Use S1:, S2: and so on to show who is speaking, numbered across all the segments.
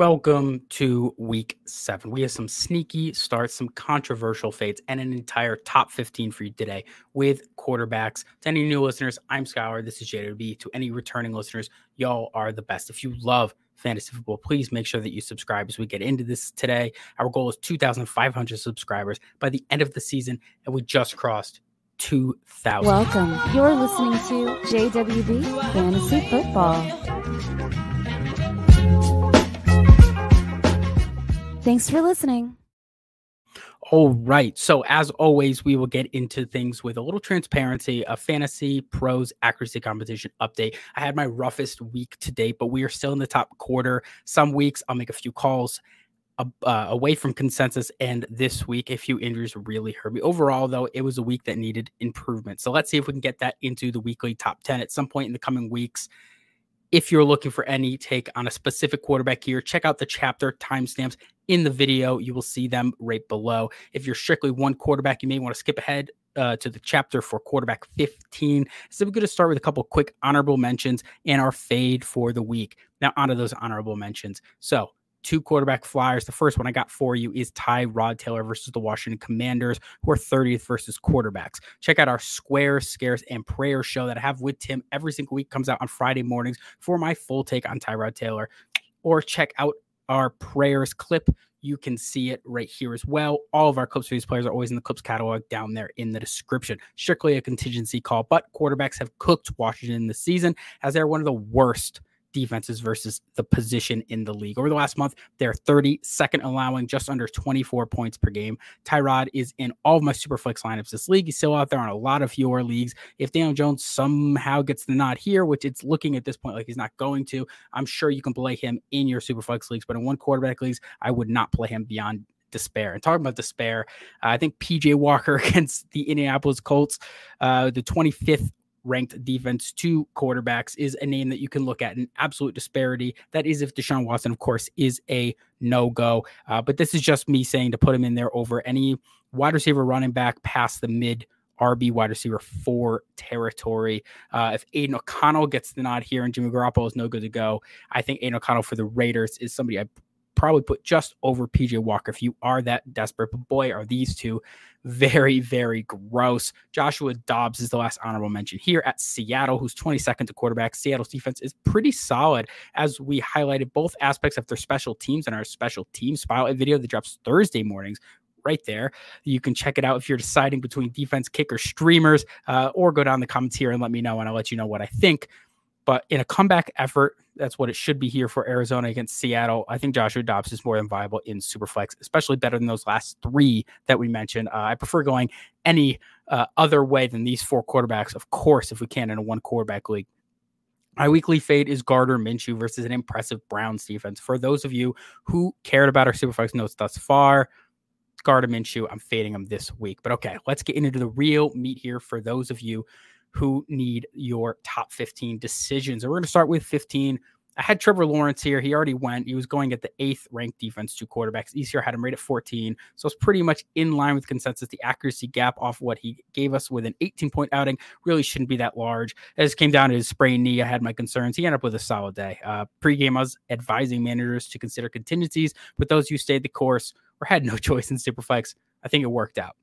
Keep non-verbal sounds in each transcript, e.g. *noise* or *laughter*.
S1: Welcome to week seven. We have some sneaky starts, some controversial fades, and an entire top 15 for you today with quarterbacks. To any new listeners, I'm Schuyler. This is JWB. To any returning listeners, y'all are the best. If you love fantasy football, please make sure that you subscribe as we get into this today. Our goal is 2,500 subscribers by the end of the season, and we just crossed 2,000.
S2: Welcome. You're listening to JWB Fantasy Football. Thanks for listening.
S1: All right. So, as always, we will get into things with a little transparency, a FantasyPros accuracy competition update. I had my roughest week to date, but we are still in the top quarter. Some weeks I'll make a few calls uh, away from consensus, and this week a few injuries really hurt me. Overall, though, it was a week that needed improvement. So, let's see if we can get that into the weekly top 10 at some point in the coming weeks if you're looking for any take on a specific quarterback here, check out the chapter timestamps in the video. You will see them right below. If you're strictly one quarterback, you may want to skip ahead uh, to the chapter for quarterback 15. So we're going to start with a couple quick honorable mentions and our fade for the week. Now, onto those honorable mentions. So two quarterback flyers. The first one I got for you is Tyrod Taylor versus the Washington Commanders, who are 30th versus quarterbacks. Check out our Square, Scares, and Prayer show that I have with Tim every single week. Comes out on Friday mornings for my full take on Tyrod Taylor. Or check out our prayers clip. You can see it right here as well. All of our clips for these players are always in the clips catalog down there in the description. Strictly a contingency call, but quarterbacks have cooked Washington this season as they're one of the worst defenses versus the position in the league. Over the last month, they're 32nd, allowing just under 24 points per game. Tyrod is in all of my Superflex lineups this league. He's still out there on a lot of your leagues. If Daniel Jones somehow gets the nod here, which it's looking at this point like he's not going to, I'm sure you can play him in your Superflex leagues. But in one quarterback leagues, I would not play him beyond despair. And talking about despair, uh, I think PJ Walker *laughs* against the Indianapolis Colts, uh, the 25th ranked defense to quarterbacks is a name that you can look at an absolute disparity. That is if Deshaun Watson, of course, is a no go. Uh, but this is just me saying to put him in there over any wide receiver running back past the mid RB wide receiver four territory. Uh, if Aidan O'Connell gets the nod here and Jimmy Garoppolo is no good to go, I think Aidan O'Connell for the Raiders is somebody I probably put just over PJ Walker if you are that desperate. But boy, are these two very, very gross. Joshua Dobbs is the last honorable mention here at Seattle, who's 22nd to quarterback. Seattle's defense is pretty solid, as we highlighted both aspects of their special teams in our special team spotlight video that drops Thursday mornings right there. You can check it out if you're deciding between defense, kicker, streamers, uh, or go down the comments here and let me know, and I'll let you know what I think. But in a comeback effort, that's what it should be here for Arizona against Seattle. I think Joshua Dobbs is more than viable in Superflex, especially better than those last three that we mentioned. Uh, I prefer going any uh, other way than these four quarterbacks, of course, if we can in a one quarterback league. My weekly fade is Gardner Minshew versus an impressive Browns defense. For those of you who cared about our Superflex notes thus far, Gardner Minshew, I'm fading him this week. But okay, let's get into the real meat here for those of you who need your top 15 decisions. And we're going to start with 15. I had Trevor Lawrence here. He already went. He was going at the eighth ranked defense to quarterbacks. ECR had him at 14. So it's pretty much in line with consensus. The accuracy gap off what he gave us with an 18 point outing really shouldn't be that large. As came down to his sprained knee, I had my concerns. He ended up with a solid day. Uh, pregame, I was advising managers to consider contingencies, but those who stayed the course or had no *laughs* choice in Superflex, I think it worked out.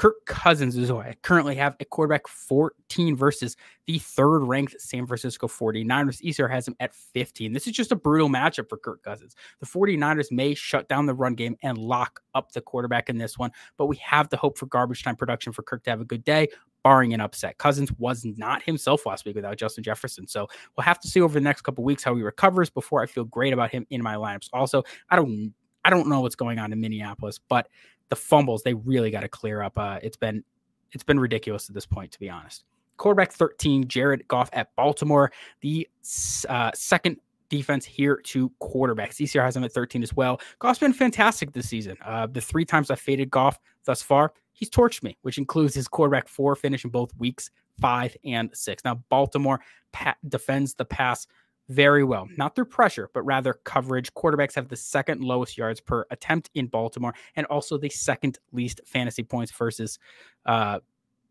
S1: Kirk Cousins is who I currently have at quarterback 14 versus the third ranked San Francisco 49ers. ECR has him at 15. This is just a brutal matchup for Kirk Cousins. The 49ers may shut down the run game and lock up the quarterback in this one, but we have to hope for garbage time production for Kirk to have a good day, barring an upset. Cousins was not himself last week without Justin Jefferson. So we'll have to see over the next couple weeks how he recovers before I feel great about him in my lineups. Also, I don't I don't know what's going on in Minneapolis, but the fumbles they really got to clear up. Uh, it's been it's been ridiculous at this point, to be honest. Quarterback 13, Jared Goff at Baltimore, the uh, second defense here to quarterbacks. ECR has him at 13 as well. Goff's been fantastic this season. Uh, the three times I've faded Goff thus far, he's torched me, which includes his quarterback four finish in both weeks five and six. Now, Baltimore pa- defends the pass very well, not through pressure, but rather coverage. Quarterbacks have the second lowest yards per attempt in Baltimore and also the second least fantasy points versus uh,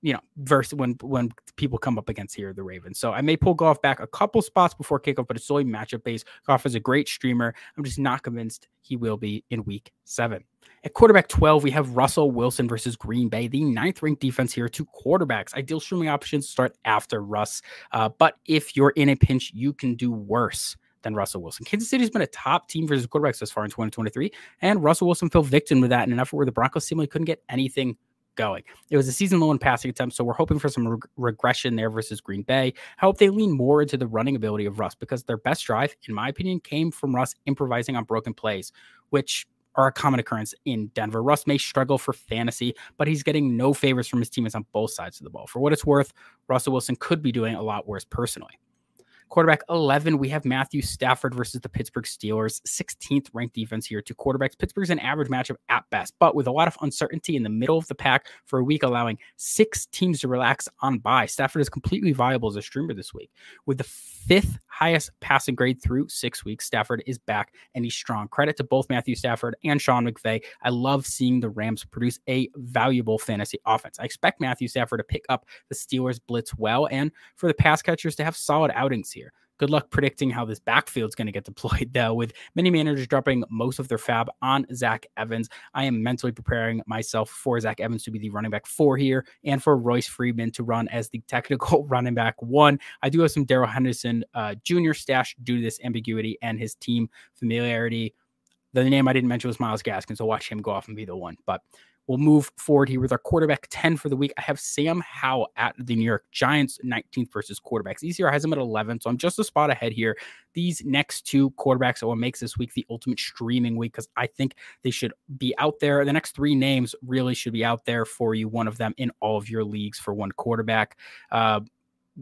S1: you know, versus when when people come up against here the Ravens. So I may pull Goff back a couple spots before kickoff, but it's solely matchup based. Goff is a great streamer. I'm just not convinced he will be in week seven. At quarterback 12, we have Russell Wilson versus Green Bay, the ninth ranked defense here. Two quarterbacks. Ideal streaming options start after Russ. Uh, but if you're in a pinch, you can do worse than Russell Wilson. Kansas City's been a top team versus quarterbacks thus far in 2023, and Russell Wilson fell victim to that in an effort where the Broncos seemingly couldn't get anything going. It was a season low in passing attempts, so we're hoping for some reg- regression there versus Green Bay. I hope they lean more into the running ability of Russ because their best drive, in my opinion, came from Russ improvising on broken plays, which are a common occurrence in Denver. Russ may struggle for fantasy, but he's getting no favors from his teammates on both sides of the ball. For what it's worth, Russell Wilson could be doing a lot worse personally. Quarterback 11, we have Matthew Stafford versus the Pittsburgh Steelers, 16th ranked defense here. Two quarterbacks. Pittsburgh's an average matchup at best, but with a lot of uncertainty in the middle of the pack for a week, allowing six teams to relax on bye. Stafford is completely viable as a streamer this week. With the fifth highest passing grade through six weeks, Stafford is back and he's strong. Credit to both Matthew Stafford and Sean McVay. I love seeing the Rams produce a valuable fantasy offense. I expect Matthew Stafford to pick up the Steelers blitz well and for the pass catchers to have solid outings here. Good luck predicting how this backfield is going to get deployed, *laughs* though, with many managers dropping most of their FAAB on Zach Evans. I am mentally preparing myself for Zach Evans to be the running back four here and for Royce Freeman to run as the *laughs* technical running back one. I do have some Darrell Henderson uh, Jr. stash due to this ambiguity and his team familiarity. The name I didn't mention was Myles Gaskin, so watch him go off and be the one. But We'll move forward here with our quarterback 10 for the week. I have Sam Howell at the New York Giants, 19th versus quarterbacks. ECR has him at 11, so I'm just a spot ahead here. These next two quarterbacks are what makes this week the ultimate streaming week because I think they should be out there. The next three names really should be out there for you, one of them in all of your leagues for one quarterback. Uh,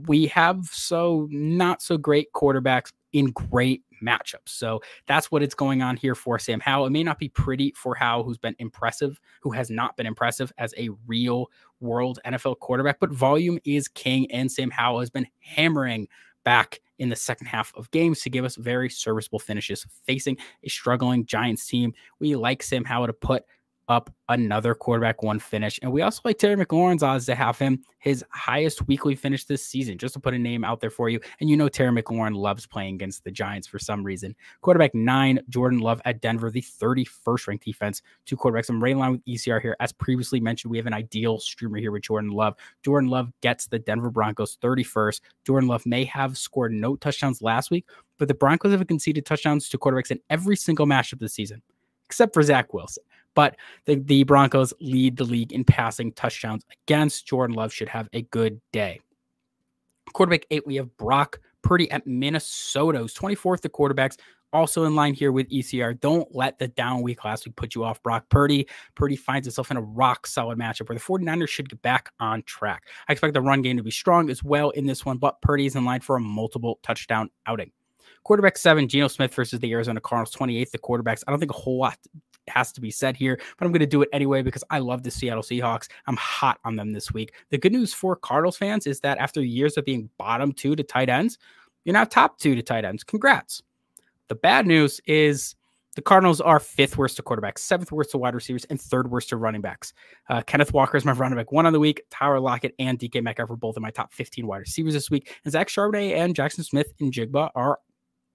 S1: we have so not so great quarterbacks in great matchups. So that's what it's going on here for Sam Howell. It may not be pretty for Howell, who's been impressive, who has not been impressive as a real world NFL quarterback, but volume is king, and Sam Howell has been hammering back in the second half of games to give us very serviceable finishes facing a struggling Giants team. We like Sam Howell to put up another quarterback one finish. And we also like Terry McLaurin's odds to have him his highest weekly finish this season, just to put a name out there for you. And you know, Terry McLaurin loves playing against the Giants for some reason. Quarterback nine, Jordan Love at Denver, the 31st ranked defense. Two quarterbacks. I'm right in line with ECR here. As previously mentioned, we have an ideal streamer here with Jordan Love. Jordan Love gets the Denver Broncos 31st. Jordan Love may have scored no touchdowns last week, but the Broncos have conceded touchdowns to quarterbacks in every single matchup this season, except for Zach Wilson. But the, the Broncos lead the league in passing touchdowns against. Jordan Love should have a good day. Quarterback eight, we have Brock Purdy at Minnesota's 24th the quarterbacks. Also in line here with ECR. Don't let the down week last week put you off Brock Purdy. Purdy finds himself in a rock solid matchup where the 49ers should get back on track. I expect the run game to be strong as well in this one, but Purdy is in line for a multiple touchdown outing. Quarterback seven, Geno Smith versus the Arizona Cardinals, 28th, the quarterbacks. I don't think a whole lot has to be said here, but I'm going to do it anyway because I love the Seattle Seahawks. I'm hot on them this week. The good news for Cardinals fans is that after years of being bottom two to tight ends, you're now top two to tight ends. Congrats. The bad news is the Cardinals are fifth worst to quarterbacks, seventh worst to wide receivers, and third worst to running backs. Uh, Kenneth Walker is my running back one on the week. Tyler Lockett and DK Metcalf are both in my top 15 wide receivers this week. And Zach Charbonnet and Jaxon Smith-Njigba are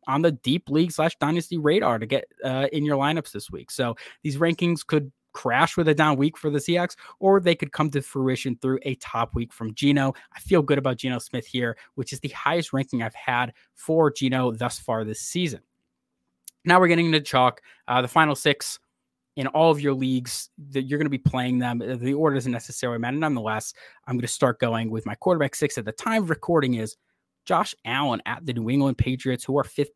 S1: on the deep league slash dynasty radar to get uh, in your lineups this week. So these rankings could crash with a down week for the Seahawks, or they could come to fruition through a top week from Geno. I feel good about Geno Smith here, which is the highest ranking I've had for Geno thus far this season. Now we're getting into chalk. Uh, the final six in all of your leagues that you're going to be playing them. The order doesn't necessarily matter. Nonetheless, I'm going to start going with my quarterback six at the time of recording is Josh Allen at the New England Patriots, who are fifth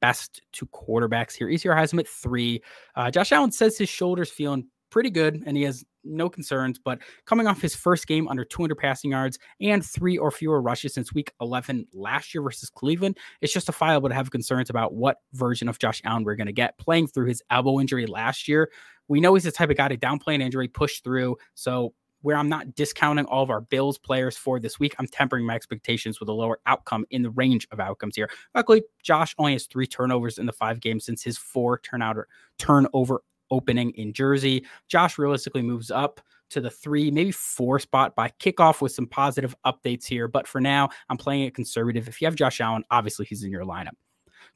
S1: best to quarterbacks here. ECR has him at three. Uh, Josh Allen says his shoulder's feeling pretty good and he has no concerns, but coming off his first game under 200 passing yards and three or fewer rushes since week 11 last year versus Cleveland, it's justifiable to have concerns about what version of Josh Allen we're going to get playing through his elbow injury last year. We know he's the type of guy to downplay an injury, push through. So where I'm not discounting all of our Bills players for this week. I'm tempering my expectations with a lower outcome in the range of outcomes here. Luckily, Josh only has three turnovers in the five games since his four turnover turnover opening in Jersey. Josh realistically moves up to the three, maybe four spot by kickoff with some positive updates here. But for now, I'm playing it conservative. If you have Josh Allen, obviously he's in your lineup.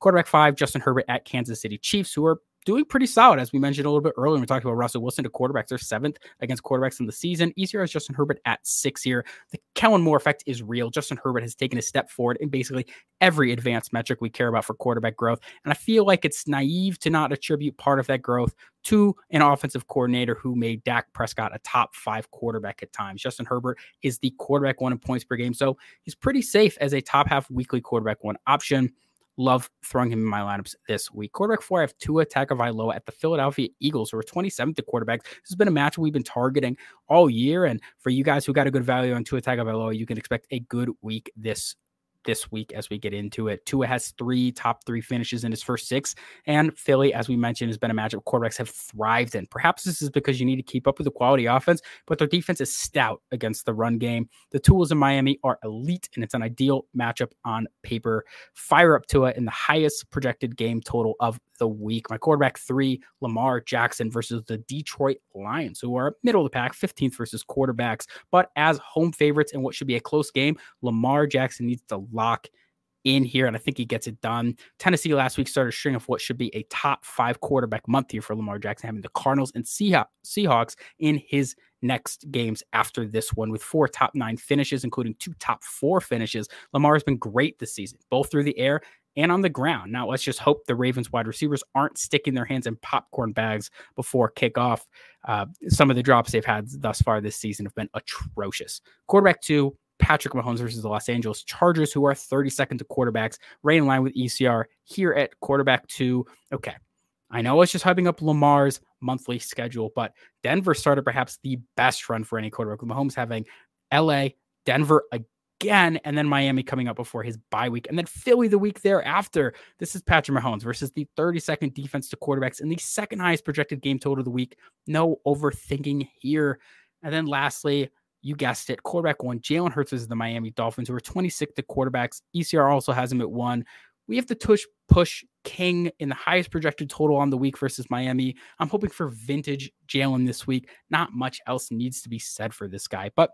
S1: Quarterback five, Justin Herbert at Kansas City Chiefs, who are doing pretty solid, as we mentioned a little bit earlier. We talked about Russell Wilson to quarterbacks. They're seventh against quarterbacks in the season. ECR as Justin Herbert at six here. The Kellen Moore effect is real. Justin Herbert has taken a step forward in basically every advanced metric we care about for quarterback growth. And I feel like it's naive to not attribute part of that growth to an offensive coordinator who made Dak Prescott a top five quarterback at times. Justin Herbert is the quarterback one in points per game. So he's pretty safe as a top half weekly quarterback one option. Love throwing him in my lineups this week. Quarterback four, I have Tua Tagovailoa at the Philadelphia Eagles, who are 27th to quarterback. This has been a match we've been targeting all year. And for you guys who got a good value on Tua Tagovailoa, you can expect a good week this this week as we get into it. Tua has three top three finishes in his first six, and Philly, as we mentioned, has been a matchup quarterbacks have thrived in. Perhaps this is because you need to keep up with the quality offense, but their defense is stout against the run game. The tools in Miami are elite, and it's an ideal matchup on paper. Fire up Tua in the highest projected game total of the week. My quarterback three, Lamar Jackson versus the Detroit Lions, who are middle of the pack, 15th versus quarterbacks. But as home favorites in what should be a close game, Lamar Jackson needs to lock in here, and I think he gets it done. Tennessee last week started a string of what should be a top five quarterback month here for Lamar Jackson, having the Cardinals and Seahawks in his next games after this one with four top nine finishes, including two top four finishes. Lamar has been great this season, both through the air and on the ground. Now, let's just hope the Ravens wide receivers aren't sticking their hands in popcorn bags before kickoff. Uh, some of the drops they've had thus far this season have been atrocious. Quarterback two, Patrick Mahomes versus the Los Angeles Chargers, who are 32nd to quarterbacks, right in line with ECR here at quarterback two. Okay. I know it's just hyping up Lamar's monthly schedule, but Denver started perhaps the best run for any quarterback with Mahomes having LA, Denver again, and then Miami coming up before his bye week, and then Philly the week thereafter. This is Patrick Mahomes versus the 32nd defense to quarterbacks in the second highest projected game total of the week. No overthinking here. And then lastly, you guessed it, quarterback one, Jalen Hurts is the Miami Dolphins, who are 26th to quarterbacks. ECR also has him at one. We have the tush push King in the highest projected total on the week versus Miami. I'm hoping for vintage Jalen this week. Not much else needs to be said for this guy, but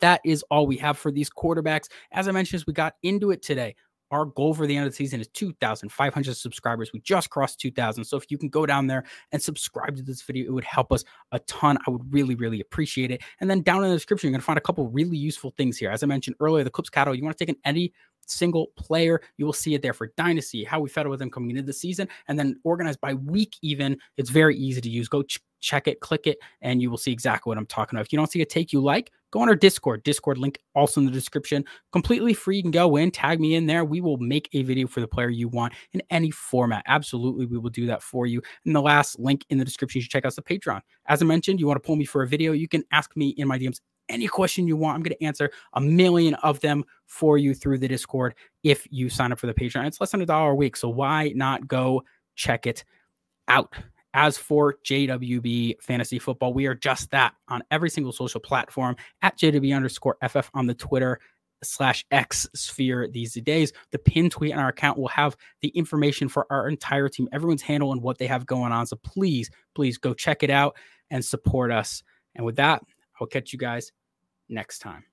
S1: that is all we have for these quarterbacks. As I mentioned, as we got into it today, our goal for the end of the season is 2,500 subscribers. We just crossed 2,000. So if you can go down there and subscribe to this video, it would help us a ton. I would really, really appreciate it. And then down in the description, you're going to find a couple really useful things here. As I mentioned earlier, the Clips Cattle, you want to take an any single player. You will see it there for Dynasty, how we fed with them coming into the season, and then organized by week even. It's very easy to use. Go ch- check it, click it, and you will see exactly what I'm talking about. If you don't see a take you like, go on our Discord. Discord link also in the description. Completely free. You can go in, tag me in there. We will make a video for the player you want in any format. Absolutely, we will do that for you. And the last link in the description, you should check out the Patreon. As I mentioned, you want to pull me for a video, you can ask me in my DMs any question you want. I'm going to answer a million of them for you through the Discord if you sign up for the Patreon. It's less than a dollar a week. So why not go check it out? As for JWB Fantasy Football, we are just that on every single social platform at JWB underscore FF on the Twitter slash X sphere these days. The pin tweet on our account will have the information for our entire team, everyone's handle and what they have going on. So please, please go check it out and support us. And with that, I'll catch you guys next time.